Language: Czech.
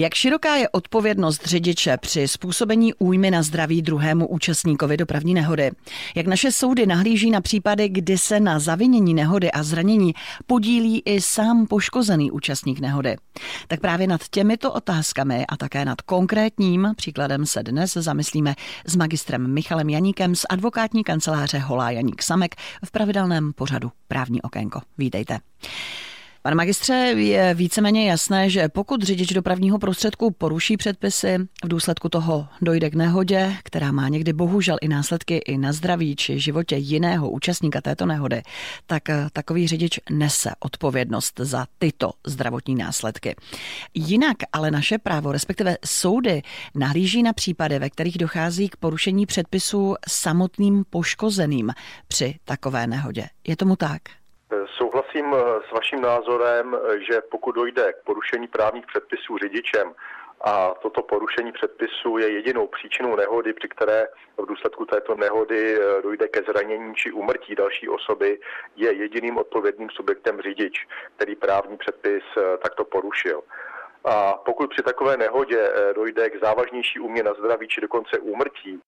Jak široká je odpovědnost řidiče při způsobení újmy na zdraví druhému účastníkovi dopravní nehody? Jak naše soudy nahlíží na případy, kdy se na zavinění nehody a zranění podílí i sám poškozený účastník nehody? Tak právě nad těmito otázkami a také nad konkrétním příkladem se dnes zamyslíme s magistrem Michalem Janíkem z advokátní kanceláře Holá Janík Samek v pravidelném pořadu Právní okénko. Vítejte. Pane magistře, je víceméně jasné, že pokud řidič dopravního prostředku poruší předpisy, v důsledku toho dojde k nehodě, která má někdy bohužel i následky i na zdraví či životě jiného účastníka této nehody, tak eh, takový řidič nese odpovědnost za tyto zdravotní následky. Jinak ale naše právo, respektive soudy, nahlíží na případy, ve kterých dochází k porušení předpisů samotným poškozeným při takové nehodě. Je tomu tak? Souhlasím eh, s vaším názorem, eh, že pokud dojde k porušení právních předpisů řidičem a toto porušení předpisu je jedinou příčinou nehody, při které v důsledku této nehody eh, dojde ke zranění či úmrtí další osoby, je jediným odpovědným subjektem řidič, který právní předpis takto porušil. A pokud při takové nehodě dojde k závažnější úmě na zdraví či dokonce úmrtí,